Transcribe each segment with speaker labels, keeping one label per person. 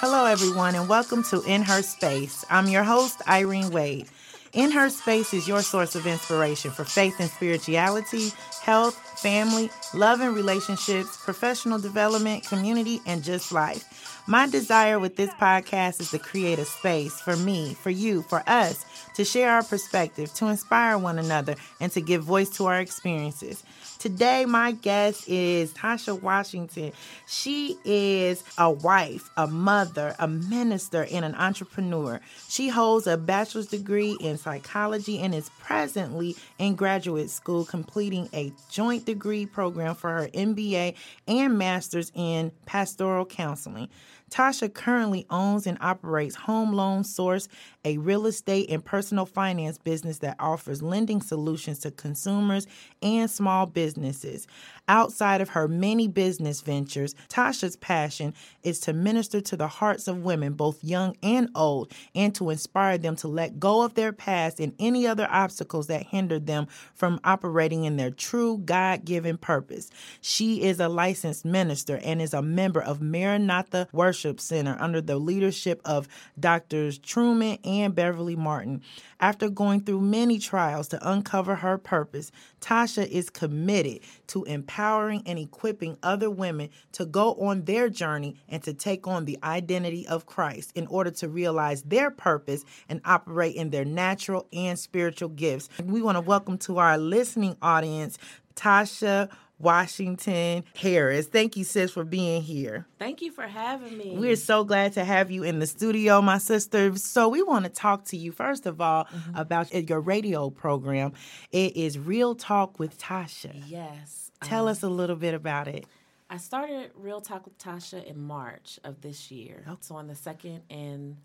Speaker 1: Hello, everyone, and welcome to In Her Space. I'm your host, Irene Wade. In Her Space is your source of inspiration for faith and spirituality, health, family, love and relationships, professional development, community, and just life. My desire with this podcast is to create a space for me, for you, for us to share our perspective, to inspire one another, and to give voice to our experiences. Today, my guest is Tasha Washington. She is a wife, a mother, a minister, and an entrepreneur. She holds a bachelor's degree in psychology and is presently in graduate school completing a joint degree program for her MBA and master's in pastoral counseling. Tasha currently owns and operates Home Loan Source, a real estate and personal finance business that offers lending solutions to consumers and small businesses. Outside of her many business ventures, Tasha's passion is to minister to the hearts of women, both young and old, and to inspire them to let go of their past and any other obstacles that hinder them from operating in their true God given purpose. She is a licensed minister and is a member of Maranatha Worship Center under the leadership of Drs. Truman and Beverly Martin. After going through many trials to uncover her purpose, Tasha is committed to empowering and equipping other women to go on their journey and to take on the identity of Christ in order to realize their purpose and operate in their natural and spiritual gifts. We want to welcome to our listening audience Tasha Washington Harris. Thank you, sis, for being here.
Speaker 2: Thank you for having me.
Speaker 1: We're so glad to have you in the studio, my sister. So, we want to talk to you, first of all,
Speaker 2: Mm-hmm.
Speaker 1: about your radio program. It is Real Talk with Tasha.
Speaker 2: yes.
Speaker 1: Tell
Speaker 2: Um,
Speaker 1: us a little bit about it.
Speaker 2: I started Real Talk with Tasha in March of this year. So on the second and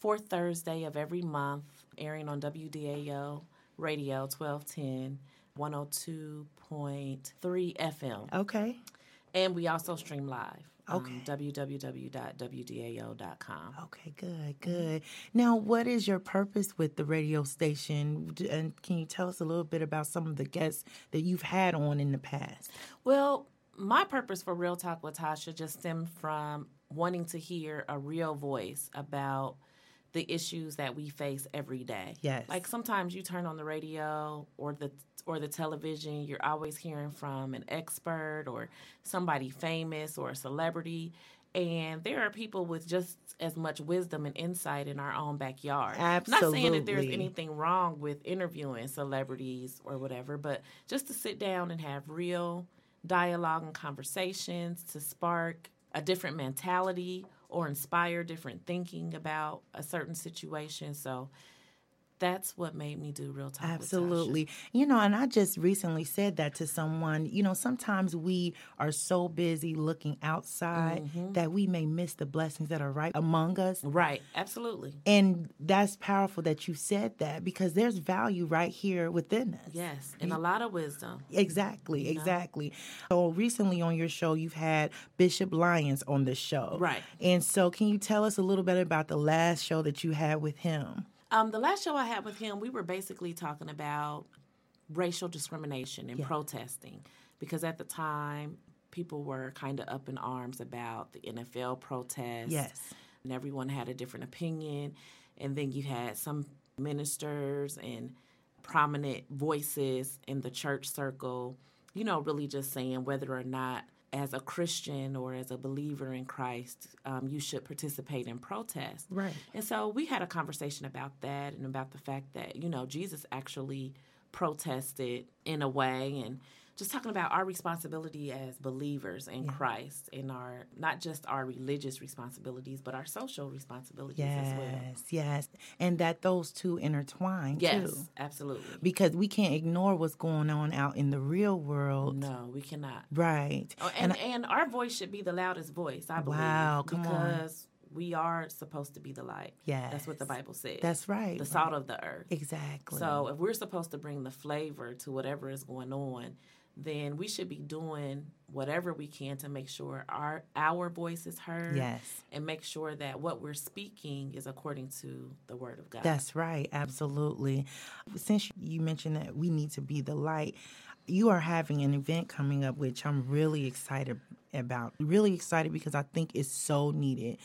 Speaker 2: fourth Thursday of every month, airing on WDAO Radio 1210, 102.3 FM.
Speaker 1: Okay.
Speaker 2: And we also stream live.
Speaker 1: Okay.
Speaker 2: Um, www.wdao.com.
Speaker 1: Okay, good, good. Now, what is your purpose with the radio station? And can you tell us a little bit about some of the guests that you've had on in the past?
Speaker 2: Well, my purpose for Real Talk with Tasha just stemmed from wanting to hear a real voice about the issues that we face every day.
Speaker 1: Yes.
Speaker 2: Like sometimes you turn on the radio or the or the television, you're always hearing from an expert or somebody famous or a celebrity. And there are people with just as much wisdom and insight in our own backyard. Absolutely. Not saying that there's anything wrong with interviewing celebrities or whatever, but just to sit down and have real dialogue and conversations to spark a different mentality or inspire different thinking about a certain situation. So that's what made me do Real Tasha.
Speaker 1: Absolutely. You know, and I just recently said that to someone. You know, sometimes we are so busy looking outside
Speaker 2: Mm-hmm.
Speaker 1: that we may miss the blessings that are right among us.
Speaker 2: Right, absolutely.
Speaker 1: And that's powerful that you said that because there's value right here within us.
Speaker 2: Yes, and a lot of wisdom.
Speaker 1: Exactly, exactly. So recently on your show, you've had Bishop Lyons on the show.
Speaker 2: Right.
Speaker 1: And so, can you tell us a little bit about the last show that you had with him?
Speaker 2: Um, the last show I had with him, we were basically talking about racial discrimination and protesting because at the time people were kind of up in arms about the NFL protest.
Speaker 1: Yes.
Speaker 2: And everyone had a different opinion. And then you had some ministers and prominent voices in the church circle, you know, really just saying whether or not as a Christian or as a believer in Christ, um, you should participate in protest.
Speaker 1: Right.
Speaker 2: And so we had a conversation about that and about the fact that, you know, Jesus actually protested in a way and just talking about our responsibility as believers in Christ and our not just our religious responsibilities, but our social responsibilities as well.
Speaker 1: Yes, yes. And that those two intertwine
Speaker 2: Yes,
Speaker 1: too.
Speaker 2: absolutely.
Speaker 1: Because we can't ignore what's going on out in the real world.
Speaker 2: No, we cannot.
Speaker 1: Right.
Speaker 2: Oh, and, and our voice should be the loudest voice, I believe.
Speaker 1: Wow, come on.
Speaker 2: because we are supposed to be the light. Yeah. That's what the Bible says.
Speaker 1: That's right,
Speaker 2: The
Speaker 1: right.
Speaker 2: salt of the earth.
Speaker 1: Exactly.
Speaker 2: So if we're supposed to bring the flavor to whatever is going on, then we should be doing whatever we can to make sure our our voice is heard
Speaker 1: Yes.
Speaker 2: and make sure that what we're speaking is according to the word of God.
Speaker 1: That's right, absolutely. Since you mentioned that we need to be the light, you are having an event coming up, which I'm really excited about. Really excited because I think it's so needed.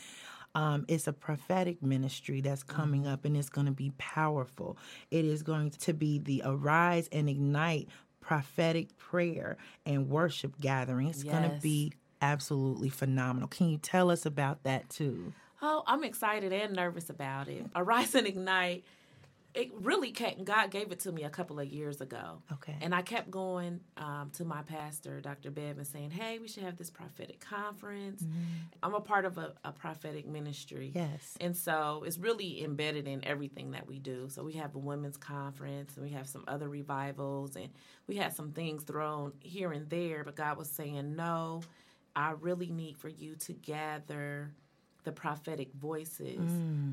Speaker 1: Um, it's a prophetic ministry that's coming up and it's going to be powerful. It is going to be the Arise and Ignite prophetic prayer and worship gathering. It's going to be absolutely phenomenal. Can you tell us about that too?
Speaker 2: Oh, I'm excited and nervous about it. Arise and Ignite. It really came, God gave it to me a couple of years ago.
Speaker 1: Okay.
Speaker 2: And I kept going um, to my pastor, Dr. Bev, and saying, hey, we should have this prophetic conference. I'm a part of a, a prophetic ministry.
Speaker 1: Yes.
Speaker 2: And so it's really embedded in everything that we do. So we have a women's conference and we have some other revivals and we had some things thrown here and there, but God was saying, no, I really need for you to gather the prophetic voices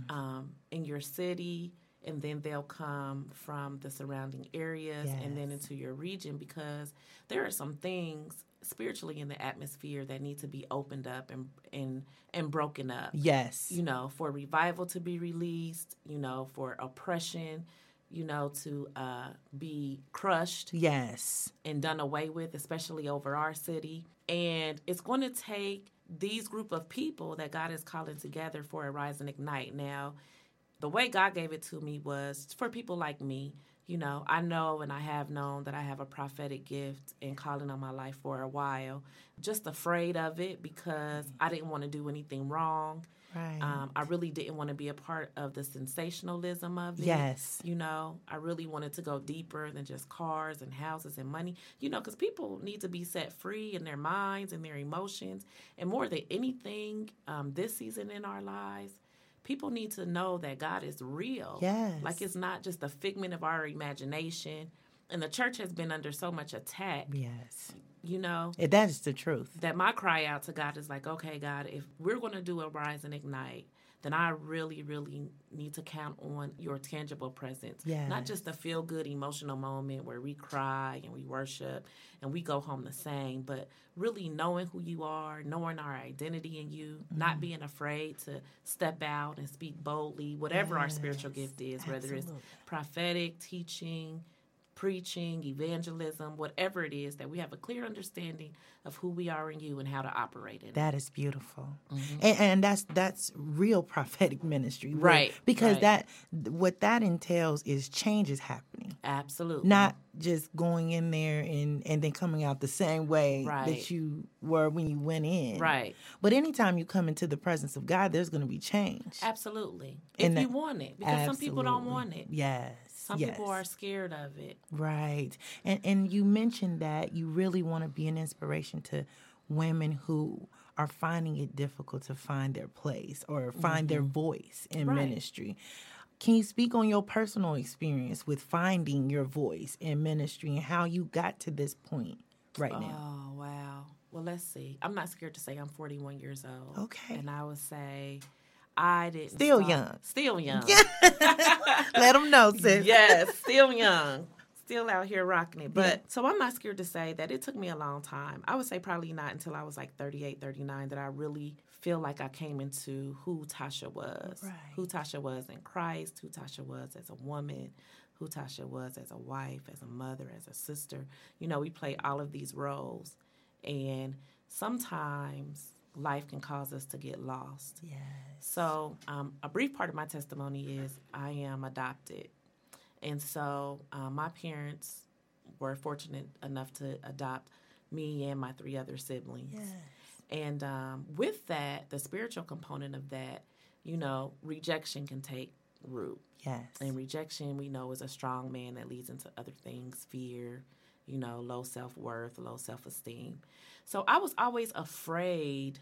Speaker 2: um, in your city. And then they'll come from the surrounding areas and then into your region because there are some things spiritually in the atmosphere that need to be opened up and and and broken up
Speaker 1: Yes.
Speaker 2: you know, for revival to be released, you know, for oppression, you know, to uh, be crushed
Speaker 1: yes.
Speaker 2: and done away with, especially over our city. And it's going to take these group of people that God is calling together for a rise and ignite. Now, the way God gave it to me was for people like me. You know, I know and I have known that I have a prophetic gift and calling on my life for a while. Just afraid of it because I didn't want to do anything wrong.
Speaker 1: Right.
Speaker 2: Um, I really didn't want to be a part of the sensationalism of it.
Speaker 1: Yes.
Speaker 2: You know, I really wanted to go deeper than just cars and houses and money, you know, because people need to be set free in their minds and their emotions. And more than anything, um, this season in our lives, people need to know that God is real.
Speaker 1: Yes.
Speaker 2: Like it's not just a figment of our imagination. And the church has been under so much attack,
Speaker 1: Yes.
Speaker 2: you know
Speaker 1: That is the truth.
Speaker 2: that my cry out to God is like, okay, God, if we're going to do a rise and ignite, then I really, really need to count on your tangible presence. Not just a feel good emotional moment where we cry and we worship and we go home the same, but really knowing who you are, knowing our identity in you,
Speaker 1: Mm-hmm.
Speaker 2: not being afraid to step out and speak boldly, whatever our spiritual gift is, whether it's prophetic, teaching, preaching, evangelism, whatever it is, that we have a clear understanding of who we are in you and how to operate in it.
Speaker 1: That is beautiful, mm-hmm. and, and that's that's real prophetic ministry, real-
Speaker 2: Right,
Speaker 1: Because
Speaker 2: right.
Speaker 1: that what that entails is change is happening,
Speaker 2: Absolutely.
Speaker 1: not just going in there and and then coming out the same way
Speaker 2: Right.
Speaker 1: that you were when you went in.
Speaker 2: right.
Speaker 1: But anytime you come into the presence of God, there's going to be change.
Speaker 2: Absolutely. If
Speaker 1: And
Speaker 2: you want it, because some people don't want it.
Speaker 1: Yes.
Speaker 2: Some
Speaker 1: yes.
Speaker 2: people are scared of it.
Speaker 1: Right. And and you mentioned that you really want to be an inspiration to women who are finding it difficult to find their place or find their voice in
Speaker 2: Mm-hmm. Right.
Speaker 1: ministry. Can you speak on your personal experience with finding your voice in ministry and how you got to this point right now?
Speaker 2: Oh, wow. Well, let's see. I'm not scared to say I'm 41 years old.
Speaker 1: Okay.
Speaker 2: And I would say I didn't.
Speaker 1: Still
Speaker 2: start-
Speaker 1: young.
Speaker 2: Still young. Yeah.
Speaker 1: Let them know, sis.
Speaker 2: yes, still young. Still out here rocking it. But so I'm not scared to say that it took me a long time. I would say probably not until I was like 38, 39 that I really feel like I came into who Tasha was.
Speaker 1: Right.
Speaker 2: Who Tasha was in Christ, who Tasha was as a woman, who Tasha was as a wife, as a mother, as a sister. You know, we play all of these roles. And sometimes life can cause us to get lost.
Speaker 1: Yes.
Speaker 2: So, um, a brief part of my testimony is I am adopted. And so, um, my parents were fortunate enough to adopt me and my three other siblings.
Speaker 1: Yes.
Speaker 2: And um, with that, the spiritual component of that, you know, rejection can take root.
Speaker 1: Yes.
Speaker 2: And rejection, we know, is a strong man that leads into other things fear, you know, low self worth, low self esteem. So I was always afraid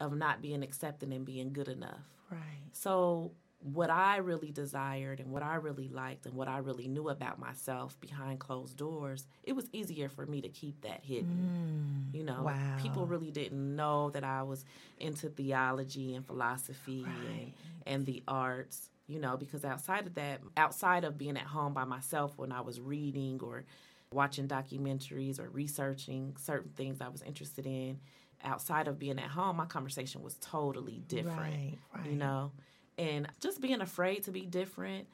Speaker 2: of not being accepted and being good enough.
Speaker 1: Right.
Speaker 2: So, what I really desired and what I really liked and what I really knew about myself behind closed doors, it was easier for me to keep that hidden. Mm, you know,
Speaker 1: wow.
Speaker 2: people really didn't know that I was into theology and philosophy and, and the arts, you know, because outside of that, outside of being at home by myself when I was reading or watching documentaries or researching certain things I was interested in. Outside of being at home, my conversation was totally different.
Speaker 1: Right, right.
Speaker 2: You know, and just being afraid to be different.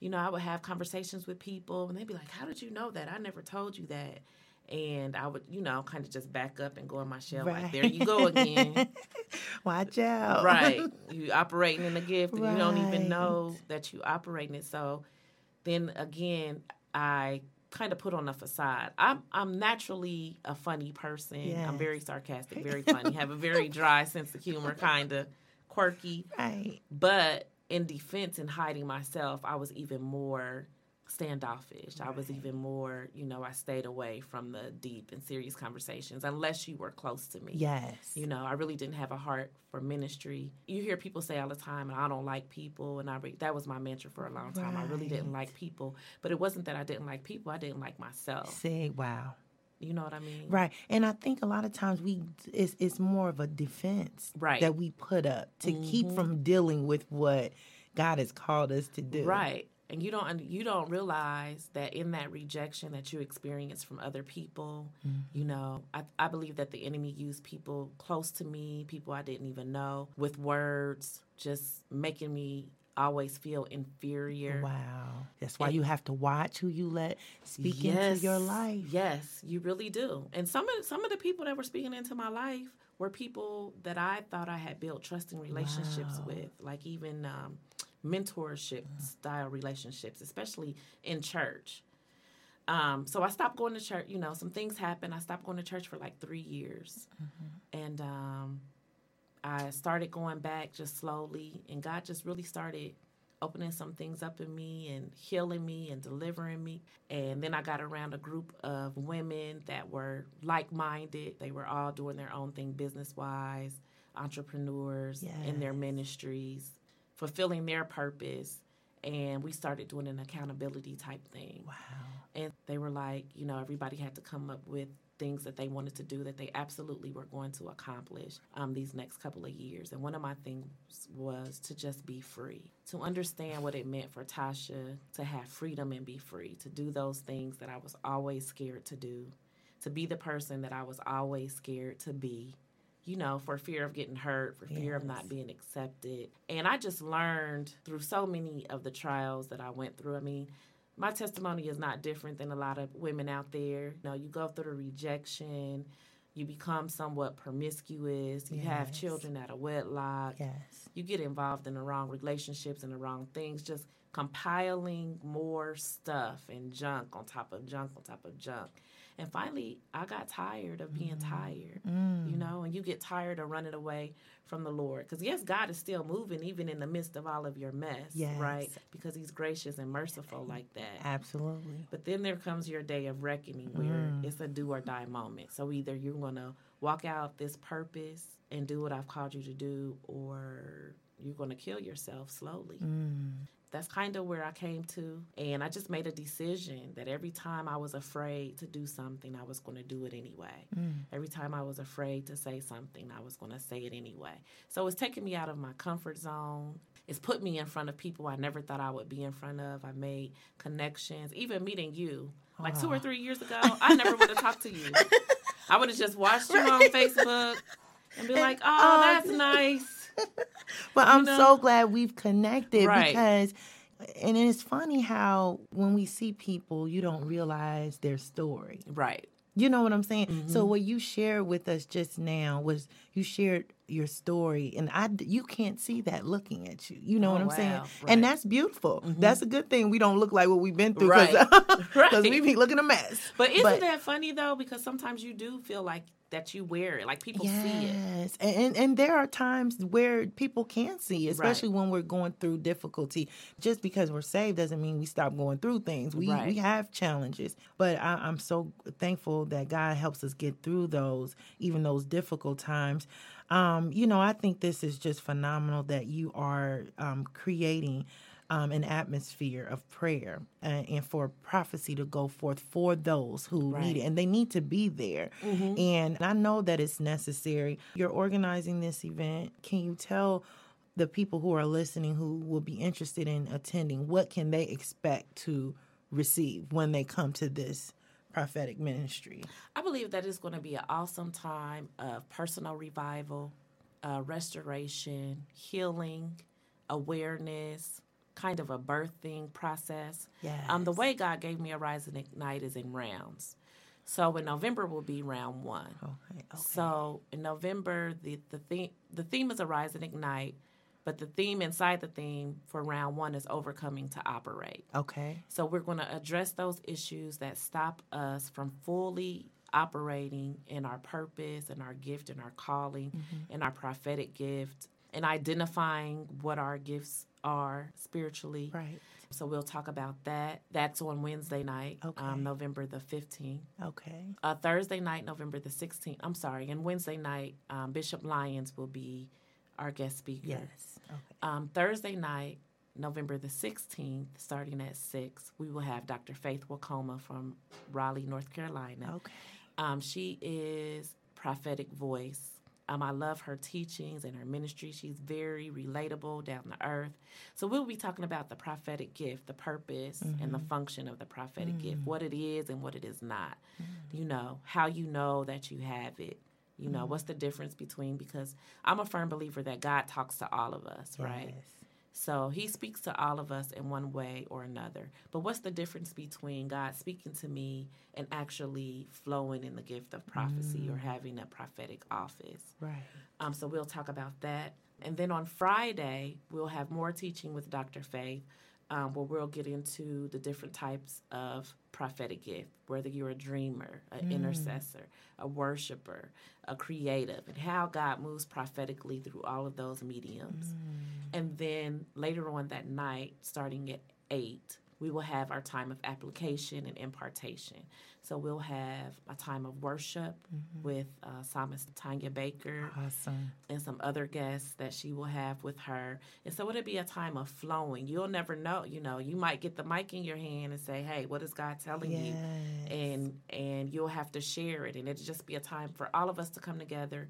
Speaker 2: You know, I would have conversations with people and they'd be like, How did you know that? I never told you that. And I would, you know, kind of just back up and go in my shell, like, there you go again.
Speaker 1: Watch out.
Speaker 2: right. You operating in a gift and you don't even know that you operating it. So then again, I kind of put on a facade. I'm I'm naturally a funny person.
Speaker 1: Yes.
Speaker 2: I'm very sarcastic, very funny, have a very dry sense of humor, kind of quirky.
Speaker 1: Right.
Speaker 2: But in defense and hiding myself, I was even more standoffish. I was even more, you know, I stayed away from the deep and serious conversations unless you were close to me.
Speaker 1: Yes.
Speaker 2: You know, I really didn't have a heart for ministry. You hear people say all the time, and I don't like people, and I re- that was my mantra for a long time. I really didn't like people, but it wasn't that I didn't like people. I didn't like myself.
Speaker 1: See, wow.
Speaker 2: You know what I mean?
Speaker 1: Right. And I think a lot of times we it's it's more of a defense
Speaker 2: Right.
Speaker 1: that we put up to keep mm-hmm. from dealing with what God has called us to do.
Speaker 2: Right. And you don't you don't realize that in that rejection that you experience from other people, you know, I, I believe that the enemy used people close to me, people I didn't even know, with words, just making me always feel inferior.
Speaker 1: Wow. That's why you have to watch who you let speak into your life.
Speaker 2: Yes, you really do. And some of some of the people that were speaking into my life were people that I thought I had built trusting relationships
Speaker 1: Wow.
Speaker 2: with, like even um, mentorship style relationships, especially in church. Um, so I stopped going to church. You know, some things happened. I stopped going to church for like three years, and um, I started going back just slowly, and God just really started opening some things up in me and healing me and delivering me. And then I got around a group of women that were like minded. They were all doing their own thing business wise, entrepreneurs in their ministries, fulfilling their purpose. And we started doing an accountability type thing.
Speaker 1: Wow.
Speaker 2: And they were like, you know, everybody had to come up with things that they wanted to do that they absolutely were going to accomplish um, these next couple of years. And one of my things was to just be free, to understand what it meant for Tasha to have freedom and be free, to do those things that I was always scared to do, to be the person that I was always scared to be. You know, for fear of getting hurt, for fear of not being accepted. And I just learned through so many of the trials that I went through. I mean, my testimony is not different than a lot of women out there. You know, you go through the rejection, you become somewhat promiscuous, you have children out of wedlock,
Speaker 1: Yes.
Speaker 2: you get involved in the wrong relationships and the wrong things, just compiling more stuff and junk on top of junk on top of junk. And finally, I got tired of being mm-hmm. tired, mm. you know, and you get tired of running away from the Lord. Because, yes, God is still moving even in the midst of all of your mess, right? Because He's gracious and merciful like that.
Speaker 1: Absolutely.
Speaker 2: But then there comes your day of reckoning where mm. it's a do or die moment. So either you're going to walk out this purpose and do what I've called you to do, or you're going to kill yourself slowly. Mm. That's kind of where I came to. And I just made a decision that every time I was afraid to do something, I was going to do it anyway. Every time I was afraid to say something, I was going to say it anyway. So it's taken me out of my comfort zone. It's put me in front of people I never thought I would be in front of. I made connections, even meeting you. Like two or three years ago, I never would have talked to you. I would have just watched you on Facebook and be like, oh, that's nice.
Speaker 1: But I'm
Speaker 2: know?
Speaker 1: so glad we've connected
Speaker 2: Right.
Speaker 1: because and it's funny how when we see people, you don't realize their story.
Speaker 2: Right.
Speaker 1: You know what I'm saying?
Speaker 2: Mm-hmm.
Speaker 1: So what you shared with us just now was you shared your story, and I you can't see that looking at you. You know
Speaker 2: Oh,
Speaker 1: what I'm saying?
Speaker 2: wow.
Speaker 1: And
Speaker 2: Right. Mm-hmm.
Speaker 1: that's beautiful. That's a good thing. We don't look like what we've been through because
Speaker 2: Right.
Speaker 1: we be looking a mess.
Speaker 2: But isn't that funny though? Because sometimes you do feel like that you wear it, like people see it.
Speaker 1: Yes, and, and and there are times where people can see, especially when we're going through difficulty. Just because we're saved doesn't mean we stop going through things. We
Speaker 2: Right.
Speaker 1: we have challenges, but I, I'm so thankful that God helps us get through those, even those difficult times. Um, you know, I think this is just phenomenal that you are um, creating um, an atmosphere of prayer uh, and for prophecy to go forth for those who need it. And they need to be there. And I know that it's necessary. You're organizing this event. Can you tell the people who are listening who will be interested in attending what can they expect to receive when they come to this prophetic ministry?
Speaker 2: I believe that it's going to be an awesome time of personal revival, uh, restoration, healing, awareness, kind of a birthing process. Um, the way God gave me a Rise and Ignite is in rounds. So in November will be round one.
Speaker 1: Okay. okay.
Speaker 2: So in November, the the theme the theme is Arise and Ignite, but the theme inside the theme for round one is overcoming to operate.
Speaker 1: okay.
Speaker 2: So we're going to address those issues that stop us from fully operating in our purpose and our gift and our calling
Speaker 1: Mm-hmm.
Speaker 2: and our prophetic gift and identifying what our gifts are spiritually.
Speaker 1: Right.
Speaker 2: So we'll talk about that. That's on Wednesday night,
Speaker 1: Okay.
Speaker 2: um, November the 15th.
Speaker 1: Okay.
Speaker 2: Uh, Thursday night, November the 16th. I'm sorry. And Wednesday night, um, Bishop Lyons will be our guest speaker.
Speaker 1: Yes. Okay.
Speaker 2: Um, Thursday night, November the 16th, starting at 6, we will have Dr. Faith Wakoma from Raleigh, North Carolina.
Speaker 1: Okay.
Speaker 2: Um, she is prophetic voice. Um, I love her teachings and her ministry. She's very relatable, down to earth. So we'll be talking about the prophetic gift, the purpose and the function of the prophetic gift, what it is and what it is not. You know, how you know that you have it. You know, what's the difference between because I'm a firm believer that God talks to all of us, right? So he speaks to all of us in one way or another. But what's the difference between God speaking to me and actually flowing in the gift of prophecy or having a prophetic office?
Speaker 1: Right.
Speaker 2: Um, so we'll talk about that. And then on Friday, we'll have more teaching with Dr. Faith, um, where we'll get into the different types of prophetic gift, whether you're a dreamer, an intercessor, a worshiper, a creative, and how God moves prophetically through all of those mediums. And then later on that night, starting at 8, we will have our time of application and impartation. So we'll have a time of worship with uh, Psalmist Tanya Baker
Speaker 1: Awesome.
Speaker 2: and some other guests that she will have with her. And so it'll be a time of flowing. You'll never know, you know, you might get the mic in your hand and say, Hey, what is God telling you? And and you'll have to share it. And it'll just be a time for all of us to come together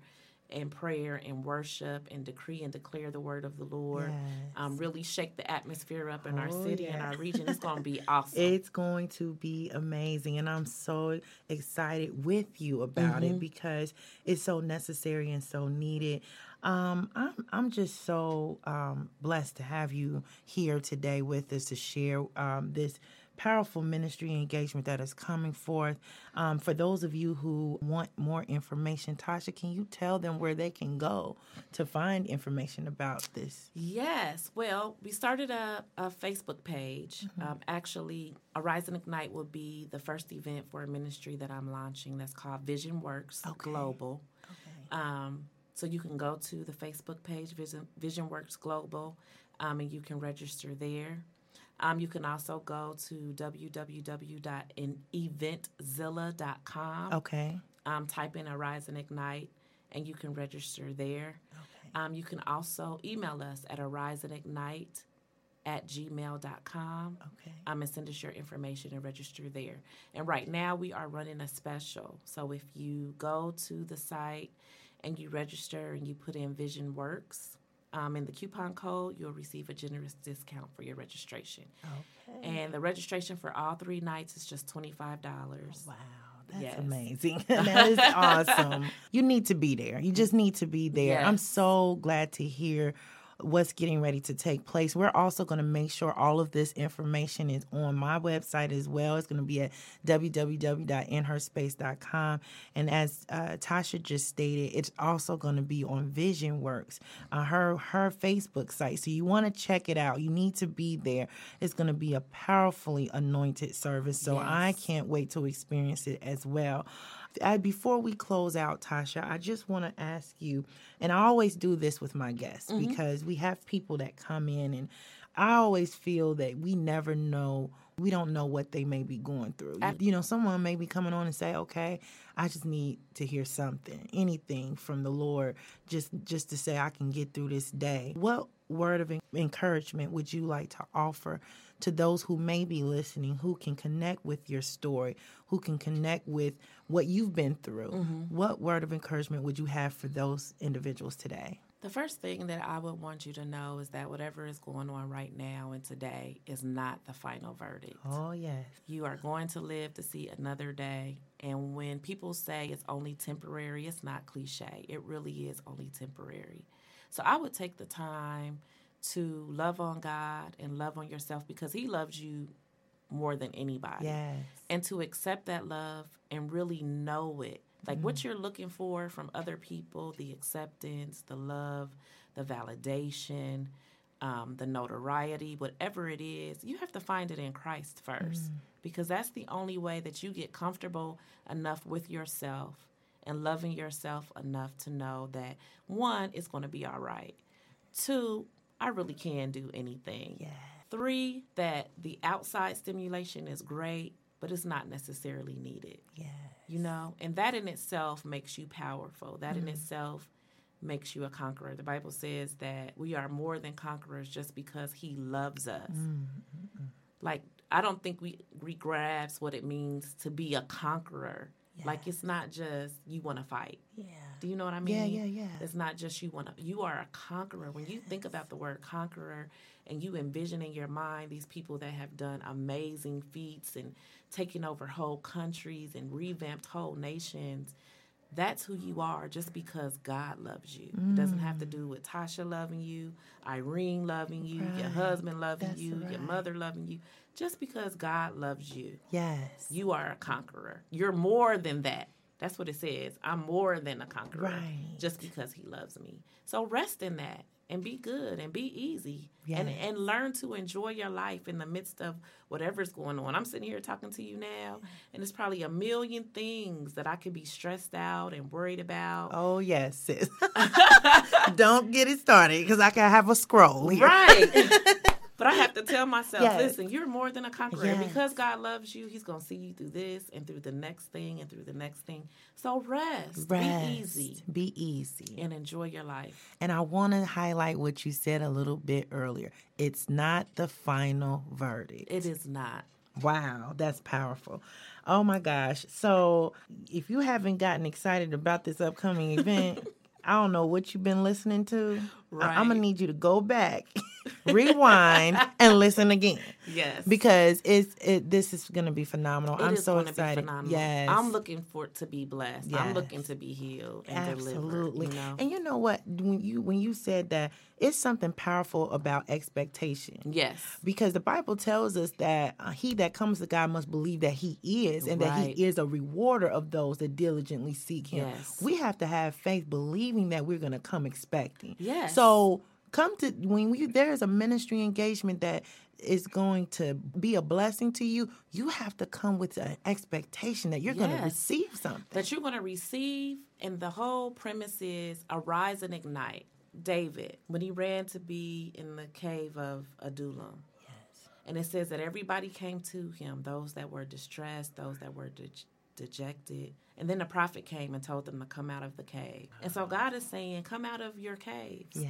Speaker 2: in prayer and worship and decree and declare the word of the Lord.
Speaker 1: Yes.
Speaker 2: Um, really shake the atmosphere up in our
Speaker 1: Oh,
Speaker 2: city and our region. It's gonna be awesome.
Speaker 1: It's going to be amazing, and I'm so excited with you about
Speaker 2: Mm-hmm.
Speaker 1: it because it's so necessary and so needed. Um, I'm I'm just so um, blessed to have you here today with us to share um, this powerful ministry engagement that is coming forth. Um, for those of you who want more information, Tasha, can you tell them where they can go to find information about this?
Speaker 2: Yes. Well, we started a, a Facebook page.
Speaker 1: Mm-hmm.
Speaker 2: Um, actually, Arise and Ignite will be the first event for a ministry that I'm launching that's called Vision Works
Speaker 1: Okay.
Speaker 2: Global.
Speaker 1: Okay.
Speaker 2: Um, so you can go to the Facebook page, Vision, Vision Works Global, um, and you can register there. Um, you can also go to www.eventzilla.com.
Speaker 1: Okay.
Speaker 2: Um, type in Arise and Ignite, and you can register there.
Speaker 1: Okay.
Speaker 2: Um, you can also email us at ariseandignite at gmail.com
Speaker 1: Okay.
Speaker 2: um, and send us your information and register there. And right now we are running a special. So if you go to the site and you register and you put in Vision Works um, in the coupon code, you'll receive a generous discount for your registration.
Speaker 1: Okay.
Speaker 2: And the registration for all three nights is just $25.
Speaker 1: Wow, that's
Speaker 2: Yes.
Speaker 1: amazing. that is awesome. You need to be there. You just need to be there. I'm so glad to hear what's getting ready to take place. We're also going to make sure all of this information is on my website as well. It's going to be at www.inherspace.com. And as uh, Tasha just stated, it's also going to be on Vision Works, uh, her her Facebook site. So you want to check it out. You need to be there. It's going to be a powerfully anointed service. So I can't wait to experience it as well. Uh, before we close out, Tasha, I just want to ask you, and I always do this with my guests because we have people that come in, and I always feel that we never know. We don't know what they may be going through. You, you know, someone may be coming on and say, "Okay, I just need to hear something, anything from the Lord, just just to say I can get through this day." What word of encouragement would you like to offer to those who may be listening, who can connect with your story, who can connect with what you've been through? Mm-hmm. What word of encouragement would you have for those individuals today?
Speaker 2: The first thing that I would want you to know is that whatever is going on right now and today is not the final verdict.
Speaker 1: Oh, yes.
Speaker 2: You are going to live to see another day. And when people say it's only temporary, it's not cliche. It really is only temporary. So I would take the time to love on God and love on yourself because He loves you more than anybody.
Speaker 1: Yes.
Speaker 2: And to accept that love and really know it. Like what you're looking for from other people the acceptance, the love, the validation, um, the notoriety, whatever it is, you have to find it in Christ first because that's the only way that you get comfortable enough with yourself and loving yourself enough to know that one, it's going to be all right. Two, I really can do anything.
Speaker 1: Yes.
Speaker 2: Three, that the outside stimulation is great, but it's not necessarily needed.
Speaker 1: Yes.
Speaker 2: You know, and that in itself makes you powerful. That in mm-hmm. itself makes you a conqueror. The Bible says that we are more than conquerors just because He loves us. Mm, mm, mm. Like, I don't think we, we grasp what it means to be a conqueror. Like, it's not just you want to fight.
Speaker 1: Yeah.
Speaker 2: Do you know what I mean?
Speaker 1: Yeah, yeah, yeah.
Speaker 2: It's not just you want to, you are a conqueror. When you think about the word conqueror and you envision in your mind these people that have done amazing feats and taken over whole countries and revamped whole nations, that's who you are just because God loves you. It doesn't have to do mm. with Tasha loving you, Irene loving you, your husband loving
Speaker 1: That's
Speaker 2: you, your mother loving you. Just because God loves you
Speaker 1: Yes.
Speaker 2: you are a conqueror. You're more than that. That's what it says. I'm more than a conqueror
Speaker 1: Right.
Speaker 2: just because he loves me. So rest in that and be good and be easy and, and learn to enjoy your life in the midst of whatever's going on. I'm sitting here talking to you now, and it's probably a million things that I could be stressed out and worried about.
Speaker 1: Oh, yes, sis. Don't get it started because I can have a scroll here.
Speaker 2: Right. but I have to tell myself,
Speaker 1: Yes.
Speaker 2: listen, you're more than a conqueror.
Speaker 1: Yes.
Speaker 2: because God loves you, He's going to see you through this and through the next thing and through the next thing. So rest,
Speaker 1: Rest.
Speaker 2: be easy,
Speaker 1: Be easy.
Speaker 2: and enjoy your life.
Speaker 1: And I want to highlight what you said a little bit earlier. It's not the final verdict.
Speaker 2: It is not.
Speaker 1: Wow, that's powerful. Oh my gosh. So, if you haven't gotten excited about this upcoming event, I don't know what you've been listening to. I- I'm gonna need you to go back, rewind, and listen again.
Speaker 2: Yes.
Speaker 1: Because it's it this is going to be phenomenal.
Speaker 2: It
Speaker 1: I'm
Speaker 2: is
Speaker 1: so excited.
Speaker 2: Be phenomenal.
Speaker 1: Yes.
Speaker 2: I'm looking for it to be blessed. I'm looking to be healed and
Speaker 1: Absolutely.
Speaker 2: delivered. You know?
Speaker 1: And you know what? When you when you said that, it's something powerful about expectation.
Speaker 2: yes.
Speaker 1: Because the Bible tells us that uh, he that comes to God must believe that he is and that he is a rewarder of those that diligently seek him.
Speaker 2: Yes.
Speaker 1: We have to have faith believing that we're going to come expecting.
Speaker 2: Yes.
Speaker 1: So come to when we there is a ministry engagement that is going to be a blessing to you, you have to come with an expectation that you're going to receive something.
Speaker 2: that you're going to receive, and the whole premise is arise and ignite. David, when he ran to be in the cave of Adullam, Yes. and it says that everybody came to him, those that were distressed, those that were de- dejected. And then the prophet came and told them to come out of the cave. And so God is saying, come out of your caves.
Speaker 1: Yeah.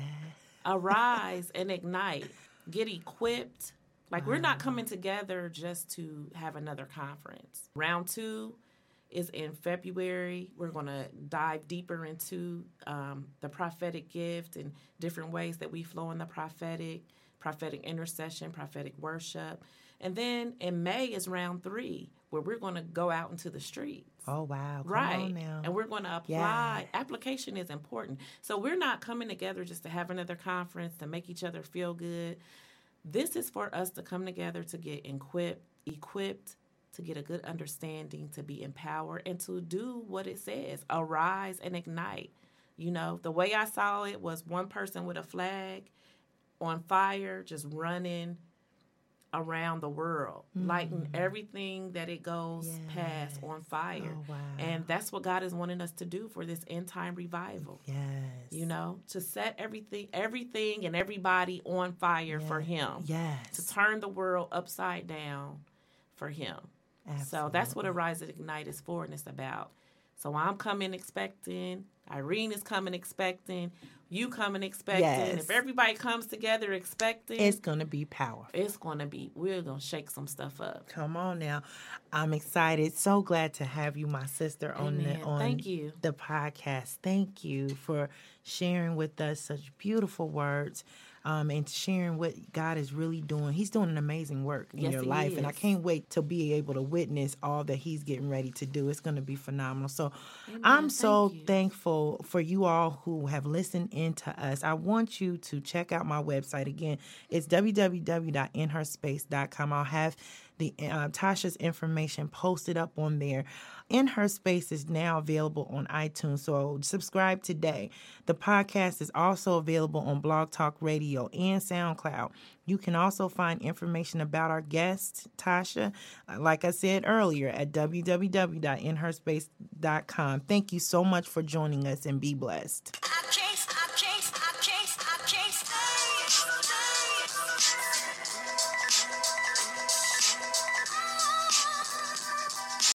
Speaker 2: Arise and ignite. Get equipped. Like we're not coming together just to have another conference. Round two is in February. We're going to dive deeper into um, the prophetic gift and different ways that we flow in the prophetic, prophetic intercession, prophetic worship. And then in May is round three, where we're going to go out into the streets.
Speaker 1: Oh wow. Come
Speaker 2: Right.
Speaker 1: on now.
Speaker 2: And we're going to apply. Application is important. So we're not coming together just to have another conference to make each other feel good. This is for us to come together to get equipped, equipped, to get a good understanding, to be empowered, and to do what it says arise and ignite. You know, the way I saw it was one person with a flag on fire, just running around the world, mm. lighting everything that it goes past on fire.
Speaker 1: Oh, wow.
Speaker 2: And that's what God is wanting us to do for this end time revival.
Speaker 1: yes.
Speaker 2: You know, to set everything everything and everybody on fire for him.
Speaker 1: Yes.
Speaker 2: To turn the world upside down for him. So that's what Arise and Ignite is for and it's about. So I'm coming expecting. Irene is coming expecting. You come coming expecting.
Speaker 1: Yes.
Speaker 2: If everybody comes together expecting,
Speaker 1: It's gonna be powerful.
Speaker 2: it's gonna be. We're gonna shake some stuff up.
Speaker 1: Come on now. I'm excited. So glad to have you, my sister, on the on
Speaker 2: Thank you.
Speaker 1: the podcast. Thank you for sharing with us such beautiful words. Um, and sharing what God is really doing. He's doing an amazing work in
Speaker 2: Yes,
Speaker 1: your life. And I can't wait to be able to witness all that He's getting ready to do. It's going to be phenomenal. So I'm so
Speaker 2: Thank
Speaker 1: thankful for you all who have listened in to us. I want you to check out my website again. It's www.inherspace.com. I'll have the uh, Tasha's information posted up on there. In Her Space is now available on iTunes, so subscribe today. The podcast is also available on Blog Talk Radio and SoundCloud. You can also find information about our guest, Tasha, uh, like I said earlier, at www.inherspace.com. Thank you so much for joining us and be blessed.